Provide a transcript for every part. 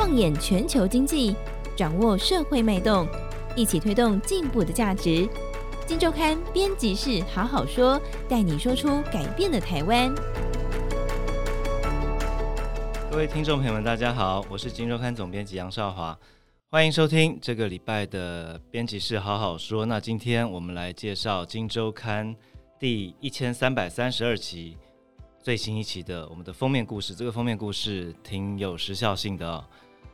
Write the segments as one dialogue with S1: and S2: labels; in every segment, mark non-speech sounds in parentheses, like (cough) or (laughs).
S1: 放眼全球经济，掌握社会脉动，一起推动进步的价值。金周刊编辑室好好说，带你说出改变的台湾。
S2: 各位听众朋友们，大家好，我是金周刊总编辑杨少华，欢迎收听这个礼拜的编辑室好好说。那今天我们来介绍金周刊第一千三百三十二期。最新一期的我们的封面故事，这个封面故事挺有时效性的哦。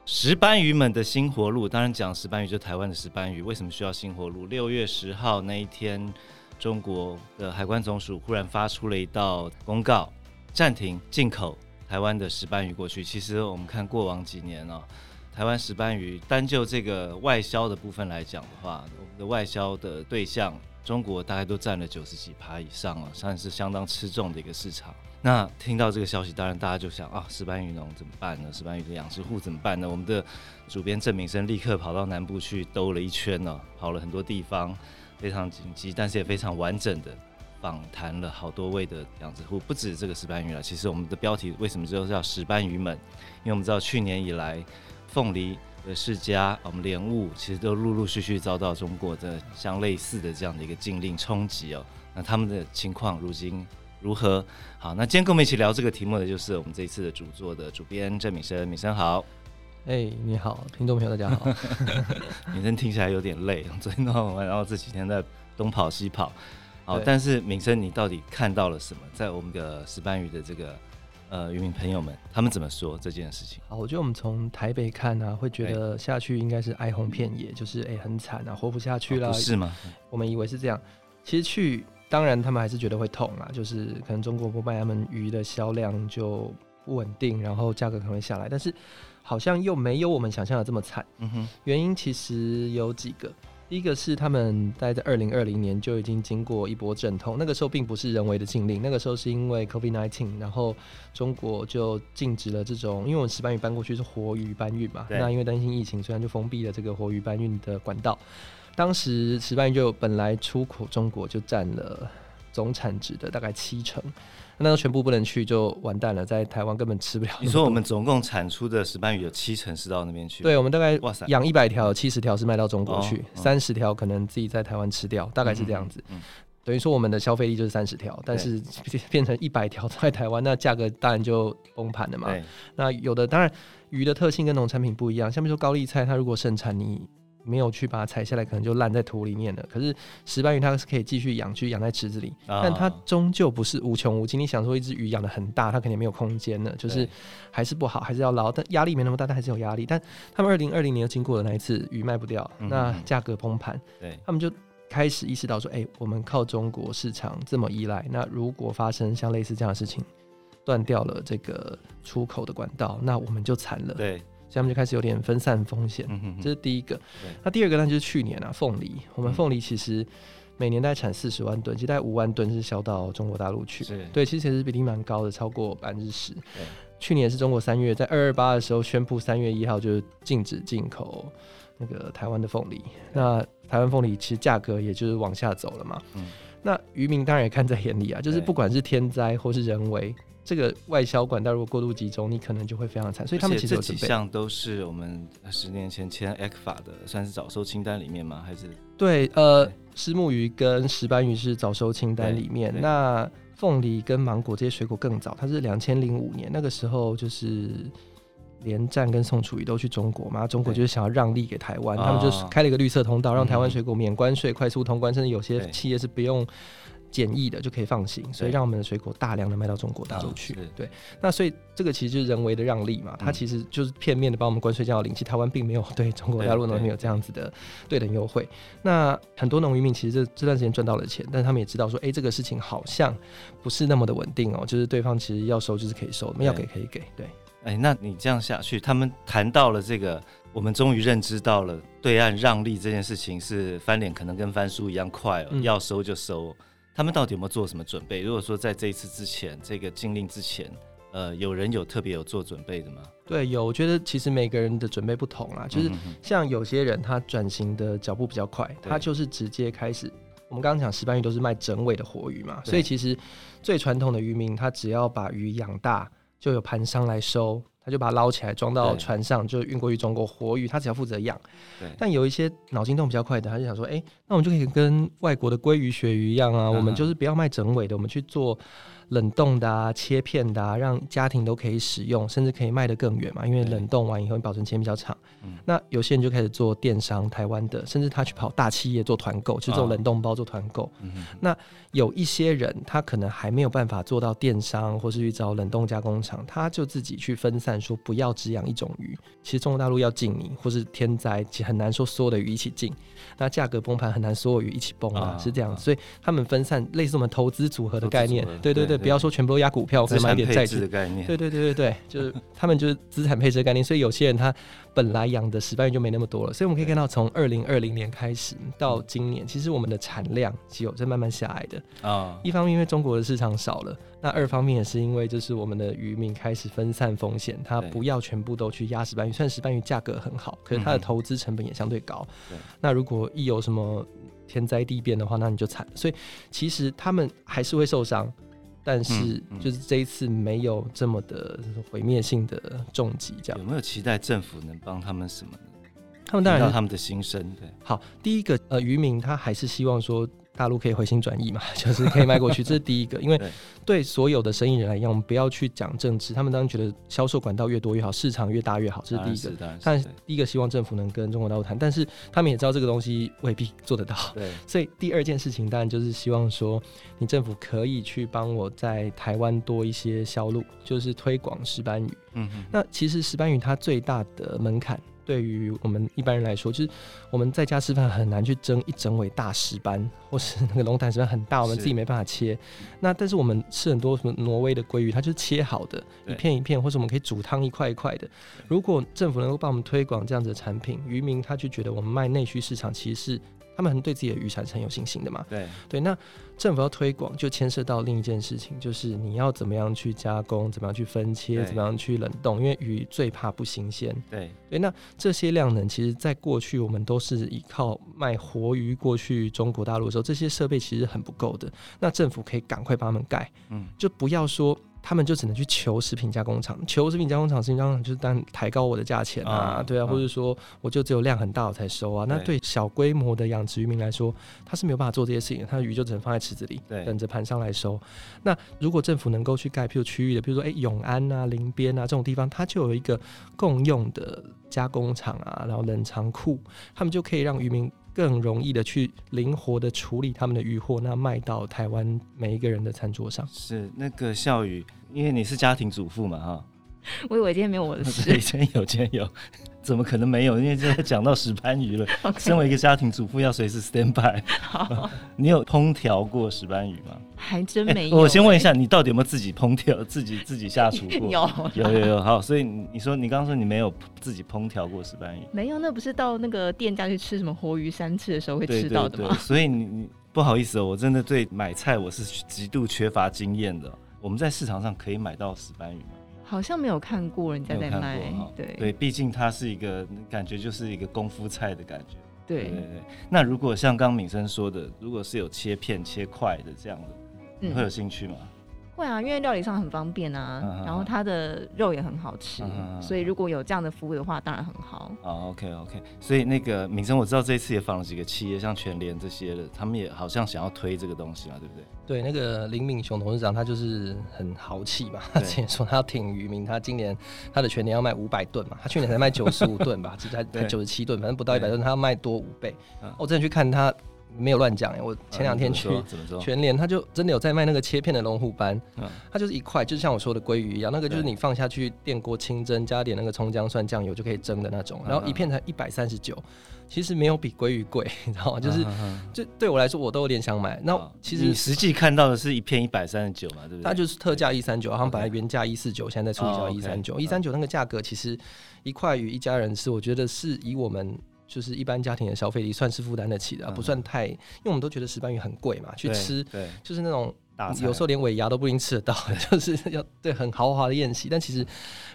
S2: 石斑鱼们的新活路，当然讲石斑鱼就台湾的石斑鱼，为什么需要新活路？六月十号那一天，中国的海关总署忽然发出了一道公告，暂停进口台湾的石斑鱼过去。其实我们看过往几年哦，台湾石斑鱼单就这个外销的部分来讲的话，我们的外销的对象，中国大概都占了九十几趴以上啊，算是相当吃重的一个市场。那听到这个消息，当然大家就想啊，石斑鱼农怎么办呢？石斑鱼的养殖户怎么办呢？我们的主编郑明生立刻跑到南部去兜了一圈呢，跑了很多地方，非常紧急，但是也非常完整的访谈了好多位的养殖户，不止这个石斑鱼了。其实我们的标题为什么就叫石斑鱼们？因为我们知道去年以来，凤梨的世家，我们莲雾其实都陆陆续续遭到中国的相类似的这样的一个禁令冲击哦。那他们的情况如今？如何？好，那今天跟我们一起聊这个题目的就是我们这一次的主作的主编郑敏生，敏生好。
S3: 哎、欸，你好，听众朋友大家好。(laughs) (laughs)
S2: 敏生听起来有点累，昨天弄完，然后这几天在东跑西跑。好，但是敏生，你到底看到了什么？在我们的石斑鱼的这个呃渔民朋友们，他们怎么说这件事情？
S3: 好，我觉得我们从台北看呢、啊，会觉得下去应该是哀鸿遍野，就是哎、欸、很惨啊，活不下去了、哦。不
S2: 是吗？
S3: 我们以为是这样，其实去。当然，他们还是觉得会痛啊，就是可能中国不卖他们鱼的销量就不稳定，然后价格可能会下来，但是好像又没有我们想象的这么惨。嗯哼，原因其实有几个，第一个是他们待在二零二零年就已经经过一波阵痛，那个时候并不是人为的禁令，那个时候是因为 COVID-19，然后中国就禁止了这种，因为我们石斑鱼搬过去是活鱼搬运嘛，那因为担心疫情，虽然就封闭了这个活鱼搬运的管道。当时石斑鱼就本来出口中国就占了总产值的大概七成，那都全部不能去就完蛋了，在台湾根本吃不了。
S2: 你说我们总共产出的石斑鱼有七成是到那边去？
S3: 对，我们大概哇塞，养一百条，七十条是卖到中国去，三十条可能自己在台湾吃掉，大概是这样子。嗯嗯嗯、等于说我们的消费力就是三十条，但是变成一百条在台湾，那价格当然就崩盘了嘛。那有的当然鱼的特性跟农产品不一样，像比如说高丽菜，它如果盛产你。没有去把它采下来，可能就烂在土里面了。可是石斑鱼它是可以继续养，去养在池子里，但它终究不是无穷无尽。你想说一只鱼养的很大，它肯定没有空间了，就是还是不好，还是要捞。但压力没那么大，但还是有压力。但他们二零二零年又经过了那一次鱼卖不掉，那价格崩盘，对，他们就开始意识到说，哎，我们靠中国市场这么依赖，那如果发生像类似这样的事情，断掉了这个出口的管道，那我们就惨了。对。所以他们就开始有点分散风险，嗯、这是第一个。那第二个呢，就是去年啊，凤梨，我们凤梨其实每年大概产四十万吨，其实大概五万吨是销到中国大陆去。对，其实其实比例蛮高的，超过百分之十。去年是中国三月在二二八的时候宣布，三月一号就禁止进口那个台湾的凤梨。那台湾凤梨其实价格也就是往下走了嘛。嗯、那渔民当然也看在眼里啊，就是不管是天灾或是人为。这个外销管道如果过度集中，你可能就会非常惨。所以他们其实有这几
S2: 项都是我们十年前签 ECFA 的，算是早收清单里面吗？还是
S3: 对，呃，石目鱼跟石斑鱼是早收清单里面。那凤梨跟芒果这些水果更早，它是两千零五年那个时候，就是连战跟宋楚瑜都去中国嘛，中国就是想要让利给台湾，他们就是开了一个绿色通道，让台湾水果免关税、快速通关，甚至有些企业是不用。简易的就可以放行，所以让我们的水果大量的卖到中国大陆去。对，那所以这个其实就是人为的让利嘛，它其实就是片面的帮我们关税降到零。其实台湾并没有对中国大陆农民有这样子的对等优惠。那很多农渔民其实这这段时间赚到了钱，但是他们也知道说，哎，这个事情好像不是那么的稳定哦。就是对方其实要收就是可以收，要给可以给。对，
S2: 哎，那你这样下去，他们谈到了这个，我们终于认知到了对岸让利这件事情是翻脸可能跟翻书一样快哦，要收就收。他们到底有没有做什么准备？如果说在这一次之前，这个禁令之前，呃，有人有特别有做准备的吗？
S3: 对，有。我觉得其实每个人的准备不同啦，就是像有些人他转型的脚步比较快，他就是直接开始。我们刚刚讲石斑鱼都是卖整尾的活鱼嘛，所以其实最传统的渔民他只要把鱼养大，就有盘商来收。他就把它捞起来装到船上，就运过去中国活鱼，他只要负责养。
S2: 对。
S3: 但有一些脑筋动比较快的，他就想说，哎、欸，那我们就可以跟外国的鲑鱼、鳕鱼一样啊，嗯、我们就是不要卖整尾的，我们去做。冷冻的啊，切片的啊，让家庭都可以使用，甚至可以卖得更远嘛。因为冷冻完以后，你保存期间比较长。嗯、那有些人就开始做电商，台湾的，甚至他去跑大企业做团购，就是这种冷冻包做团购。嗯、那有一些人，他可能还没有办法做到电商，或是去找冷冻加工厂，他就自己去分散，说不要只养一种鱼。其实中国大陆要禁你，或是天灾，其实很难说所有的鱼一起禁。那价格崩盘很难，所有鱼一起崩啊，是这样。所以他们分散，类似我们投资组合的概念。对对对。不要说全部都压股票，可以买一点债券的概念。对对对对对，就是他们就是资产配置的概念。所以有些人他本来养的石斑鱼就没那么多了。所以我们可以看到，从二零二零年开始到今年，其实我们的产量只有在慢慢下来的啊。一方面因为中国的市场少了，那二方面也是因为就是我们的渔民开始分散风险，他不要全部都去压石斑鱼。虽然石斑鱼价格很好，可是它的投资成本也相对高。那如果一有什么天灾地变的话，那你就惨。所以其实他们还是会受伤。但是，就是这一次没有这么的毁灭性的重击，这样。
S2: 有没有期待政府能帮他们什么呢？
S3: 他们当然
S2: 知道他们的心声。对，
S3: 好，第一个，呃，渔民他还是希望说。大陆可以回心转意嘛，(laughs) 就是可以卖过去，(laughs) 这是第一个。因为对所有的生意人来讲，我们不要去讲政治，他们当然觉得销售管道越多越好，市场越大越好，这是第一个。但第一个希望政府能跟中国大陆谈，但是他们也知道这个东西未必做得到。(laughs) 对，所以第二件事情当然就是希望说，你政府可以去帮我在台湾多一些销路，就是推广石斑鱼。嗯。那其实石斑鱼它最大的门槛。对于我们一般人来说，就是我们在家吃饭很难去蒸一整尾大石斑，或是那个龙胆石斑很大，我们自己没办法切。那但是我们吃很多什么挪威的鲑鱼，它就是切好的，一片一片，或者我们可以煮汤一块一块的。如果政府能够帮我们推广这样子的产品，渔民他就觉得我们卖内需市场其实是。他们很对自己的渔产是很有信心的嘛？对对，那政府要推广，就牵涉到另一件事情，就是你要怎么样去加工，怎么样去分切，怎么样去冷冻，因为鱼最怕不新鲜。对对，那这些量能，其实在过去我们都是依靠卖活鱼过去中国大陆的时候，这些设备其实很不够的。那政府可以赶快帮他们盖，嗯，就不要说。他们就只能去求食品加工厂，求食品加工厂，实际上就是当抬高我的价钱啊，对啊，或者说我就只有量很大我才收啊。那对小规模的养殖渔民来说，他是没有办法做这些事情，他的鱼就只能放在池子里，等着盘上来收。那如果政府能够去盖，譬如区域的，譬如说哎永安啊、林边啊这种地方，它就有一个共用的加工厂啊，然后冷藏库，他们就可以让渔民。更容易的去灵活的处理他们的渔获，那卖到台湾每一个人的餐桌上。
S2: 是那个笑宇，因为你是家庭主妇嘛，哈。(laughs)
S4: 我以为今天没有我的事。(laughs)
S2: 今天有，今天有，怎么可能没有？因为现在讲到石斑鱼了。(laughs) 身为一个家庭主妇，要随时 stand by。好，你有烹调过石斑鱼吗？
S4: 还真没有、欸。
S2: 我先问一下，你到底有没有自己烹调、自己自己下厨过？(laughs)
S4: 有，
S2: 有，有，有。好，所以你说你刚刚说你没有自己烹调过石斑鱼？
S4: 没有，那不是到那个店家去吃什么活鱼三吃的时候会吃到的吗？(laughs)
S2: 所以你你不好意思哦，我真的对买菜我是极度缺乏经验的。我们在市场上可以买到石斑鱼吗？
S4: 好像没有看过人家在卖，对
S2: 对，毕竟它是一个感觉就是一个功夫菜的感觉，
S4: 对对对。
S2: 那如果像刚敏生说的，如果是有切片切块的这样的，你会有兴趣吗？嗯
S4: 会啊，因为料理上很方便啊，嗯、然后它的肉也很好吃，嗯、所以如果有这样的服务的话，当然很好。
S2: 哦，OK OK，所以那个敏生，我知道这一次也访了几个企业，像全联这些的，他们也好像想要推这个东西嘛，对不对？
S3: 对，那个林敏雄董事长他就是很豪气嘛，他 (laughs) 之前说他要挺渔民，他今年他的全年要卖五百吨嘛，他去年才卖九十五吨吧，(laughs) 只才九十七吨，反正不到一百吨，他要卖多五倍。我之前去看他。没有乱讲哎，我前两天去全联，他就真的有在卖那个切片的龙虎斑，它就是一块，就像我说的鲑鱼一样，那个就是你放下去电锅清蒸，加点那个葱姜蒜酱油就可以蒸的那种，然后一片才一百三十九，其实没有比鲑鱼贵，(laughs) 你知道吗？就是这对我来说，我都有点想买。那其实
S2: 你实际看到的是一片一百三十九嘛，对不对？
S3: 它就是特价一三九，好像本来原价一四九，现在在促销一三九，一三九那个价格其实一块鱼一家人吃，我觉得是以我们。就是一般家庭的消费力算是负担得起的，不算太，因为我们都觉得石斑鱼很贵嘛，去吃，对，就是那种有时候连尾牙都不一定吃得到，(laughs) 就是要对很豪华的宴席。但其实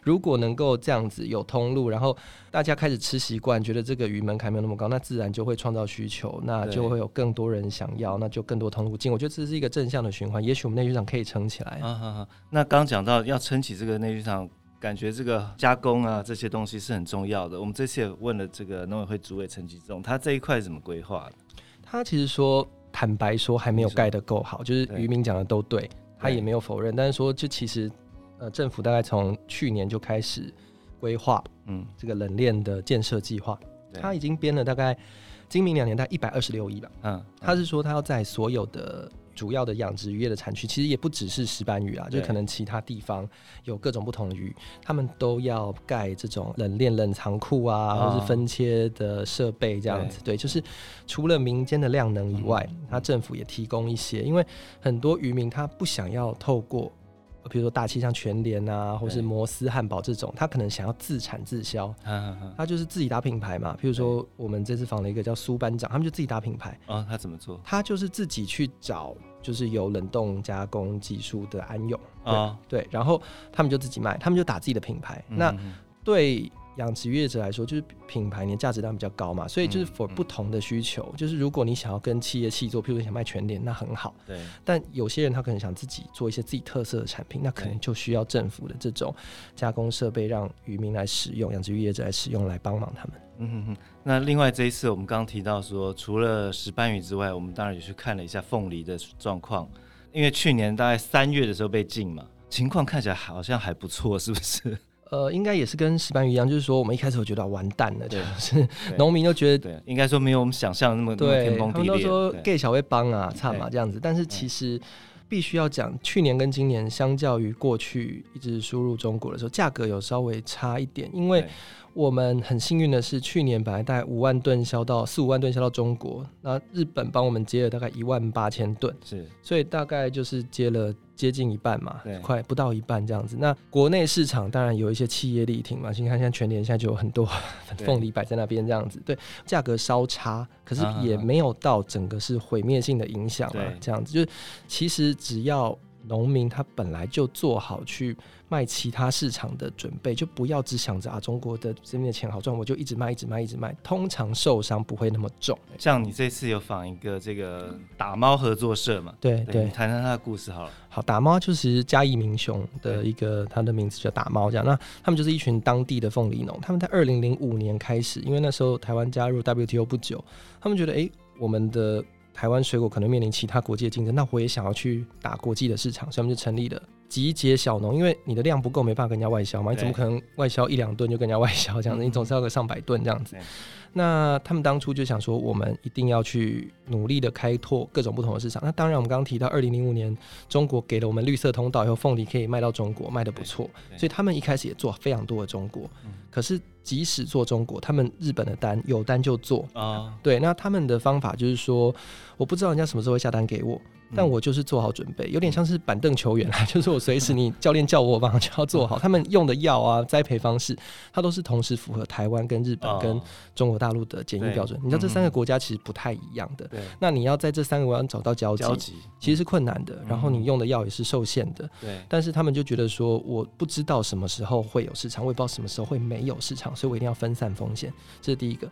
S3: 如果能够这样子有通路，然后大家开始吃习惯，觉得这个鱼门槛没有那么高，那自然就会创造需求，那就会有更多人想要，那就更多通路进。我觉得这是一个正向的循环，也许我们内需场可以撑起
S2: 来。那刚讲到要撑起这个内需场。感觉这个加工啊这些东西是很重要的。我们这次也问了这个农委会主委陈吉仲，他这一块怎么规划的？
S3: 他其实说，坦白说还没有盖得够好，就是渔民讲的都对，他也没有否认。但是说，就其实呃，政府大概从去年就开始规划，嗯，这个冷链的建设计划，他已经编了大概今明两年大概一百二十六亿吧。嗯，他是说他要在所有的。主要的养殖渔业的产区其实也不只是石斑鱼啊，就可能其他地方有各种不同的鱼，他们都要盖这种冷链冷藏库啊，或是分切的设备这样子。对，就是除了民间的量能以外，他政府也提供一些，因为很多渔民他不想要透过。比如说大气像全联啊，或是摩斯汉堡这种，他可能想要自产自销，他就是自己打品牌嘛。譬如说我们这次访了一个叫苏班长，他们就自己打品牌。
S2: 啊，他怎么做？
S3: 他就是自己去找，就是有冷冻加工技术的安永啊，对，然后他们就自己卖，他们就打自己的品牌。那对。养殖业者来说，就是品牌，你的价值当然比较高嘛，所以就是 for 不同的需求，嗯嗯、就是如果你想要跟企业契作，譬如说想卖全脸，那很好。对。但有些人他可能想自己做一些自己特色的产品，那可能就需要政府的这种加工设备，让渔民来使用，养殖业者来使用，来帮忙他们。
S2: 嗯哼哼。那另外这一次我们刚刚提到说，除了石斑鱼之外，我们当然也去看了一下凤梨的状况，因为去年大概三月的时候被禁嘛，情况看起来好像还不错，是不是？
S3: 呃，应该也是跟石斑鱼一样，就是说我们一开始我觉得完蛋了，就，(laughs) 是农民就觉得，
S2: 对，应该说没有我们想象的那么对，天崩地裂。他们都说
S3: 给小会帮啊，差嘛这样子，但是其实必须要讲，去年跟今年相较于过去一直输入中国的时候，价格有稍微差一点，因为我们很幸运的是，去年本来大概五万吨销到四五万吨销到中国，那日本帮我们接了大概一万八千吨，是，所以大概就是接了。接近一半嘛，快不到一半这样子。那国内市场当然有一些企业力挺嘛，你看现在全年现在就有很多 (laughs) 凤梨摆在那边这样子，对，价格稍差，可是也没有到整个是毁灭性的影响啊，这样子。就是其实只要农民他本来就做好去。卖其他市场的准备，就不要只想着啊，中国的这边的钱好赚，我就一直卖，一直卖，一直卖。通常受伤不会那么重。
S2: 像你这次有访一个这个打猫合作社嘛？
S3: 对对，
S2: 谈谈他的故事好了。
S3: 好，打猫就是嘉义民雄的一个，他的名字叫打猫这样。那他们就是一群当地的凤梨农，他们在二零零五年开始，因为那时候台湾加入 WTO 不久，他们觉得哎、欸，我们的台湾水果可能面临其他国际的竞争，那我也想要去打国际的市场，所以我们就成立了。集结小农，因为你的量不够，没办法跟人家外销嘛。你怎么可能外销一两吨就跟人家外销这样子？你总是要个上百吨这样子。那他们当初就想说，我们一定要去努力的开拓各种不同的市场。那当然，我们刚刚提到，二零零五年中国给了我们绿色通道以后，凤梨可以卖到中国，卖的不错。所以他们一开始也做非常多的中国。可是即使做中国，他们日本的单有单就做啊。对，那他们的方法就是说，我不知道人家什么时候会下单给我。但我就是做好准备，有点像是板凳球员啊，(laughs) 就是我随时你教练叫我，我马上就要做好。(laughs) 他们用的药啊、栽培方式，它都是同时符合台湾跟日本跟中国大陆的检疫标准。你知道这三个国家其实不太一样的，那你要在这三个国家找到交集，其实是困难的。然后你用的药也是受限的，但是他们就觉得说，我不知道什么时候会有市场，我也不知道什么时候会没有市场，所以我一定要分散风险，这是第一个。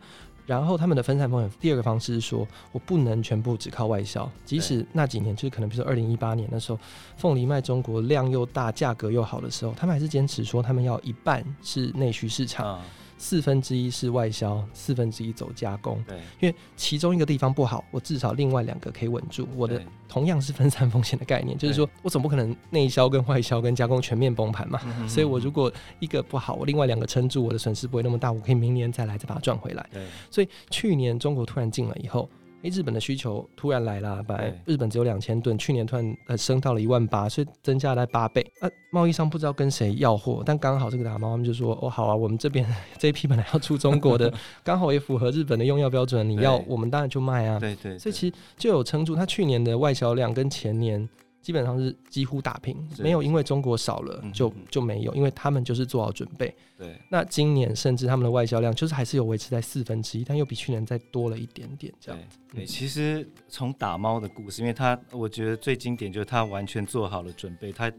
S3: 然后他们的分散风险，第二个方式是说，我不能全部只靠外销，即使那几年就是可能，比如说二零一八年的时候，凤梨卖中国量又大，价格又好的时候，他们还是坚持说，他们要一半是内需市场。嗯四分之一是外销，四分之一走加工。对，因为其中一个地方不好，我至少另外两个可以稳住。我的同样是分散风险的概念，就是说我总不可能内销跟外销跟加工全面崩盘嘛。所以我如果一个不好，我另外两个撑住，我的损失不会那么大，我可以明年再来再把它赚回来。对，所以去年中国突然进了以后。诶，日本的需求突然来了，本来日本只有两千吨，去年突然呃升到了一万八，所以增加了八倍。啊，贸易商不知道跟谁要货，但刚好这个大猫他们就说：“哦，好啊，我们这边 (laughs) 这一批本来要出中国的，刚好也符合日本的用药标准，你要我们当然就卖啊。”对对，所以其实就有撑住。它去年的外销量跟前年。基本上是几乎打平，没有因为中国少了就就没有，因为他们就是做好准备。对，那今年甚至他们的外销量就是还是有维持在四分之一，但又比去年再多了一点点这样子。
S2: 对，其实从打猫的故事，因为他我觉得最经典就是他完全做好了准备，他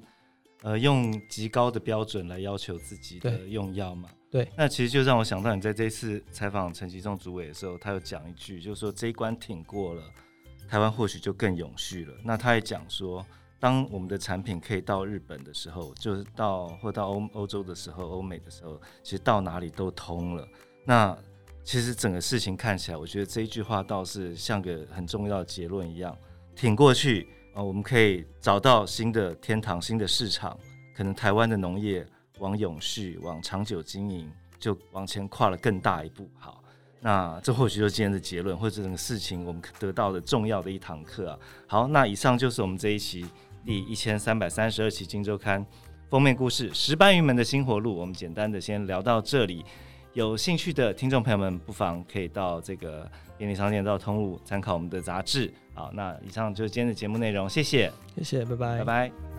S2: 呃用极高的标准来要求自己的用药嘛。对，那其实就让我想到你在这一次采访陈其仲主委的时候，他有讲一句，就是说这一关挺过了。台湾或许就更永续了。那他也讲说，当我们的产品可以到日本的时候，就是到或到欧欧洲的时候，欧美的时候，其实到哪里都通了。那其实整个事情看起来，我觉得这一句话倒是像个很重要的结论一样，挺过去啊，我们可以找到新的天堂、新的市场。可能台湾的农业往永续、往长久经营，就往前跨了更大一步。好，那这或许就是今天的结论，或者整个事情我们得到的重要的一堂课啊。好，那以上就是我们这一期第一千三百三十二期《金周刊》封面故事《石斑鱼们的新活路》。我们简单的先聊到这里。有兴趣的听众朋友们，不妨可以到这个便利商店到通路参考我们的杂志。好，那以上就是今天的节目内容，谢谢，
S3: 谢谢，拜拜，
S2: 拜拜。